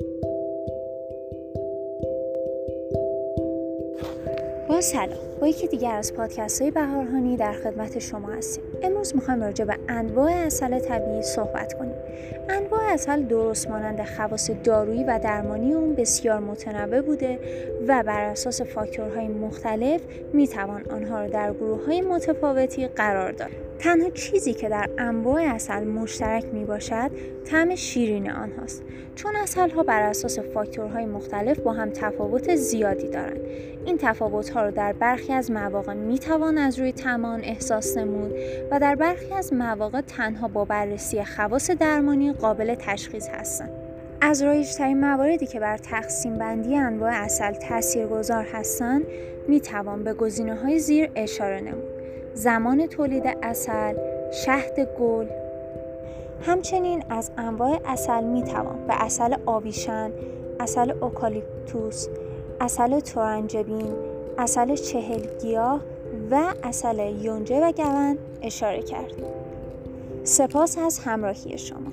Thank you. با سلام. با یکی دیگر از پادکست های بهارهانی در خدمت شما هستیم. امروز می‌خوایم راجع به انواع اصل طبیعی صحبت کنیم. انواع اصل درست مانند خواص دارویی و درمانی اون بسیار متنوع بوده و بر اساس فاکتورهای مختلف می‌توان آنها را در گروه های متفاوتی قرار داد. تنها چیزی که در انواع اصل مشترک می باشد طعم شیرین آنهاست. چون اصل ها بر اساس فاکتورهای مختلف با هم تفاوت زیادی دارند. این تفاوت ها در برخی از مواقع می توان از روی تمان احساس نمود و در برخی از مواقع تنها با بررسی خواص درمانی قابل تشخیص هستند. از رایجترین مواردی که بر تقسیم بندی انواع اصل تاثیرگذار هستند می توان به گزینه های زیر اشاره نمود. زمان تولید اصل، شهد گل. همچنین از انواع اصل می توان به اصل آویشن، اصل اوکالیپتوس، اصل تورنجبین، اصل چهل گیاه و اصل یونجه و گون اشاره کرد. سپاس از همراهی شما.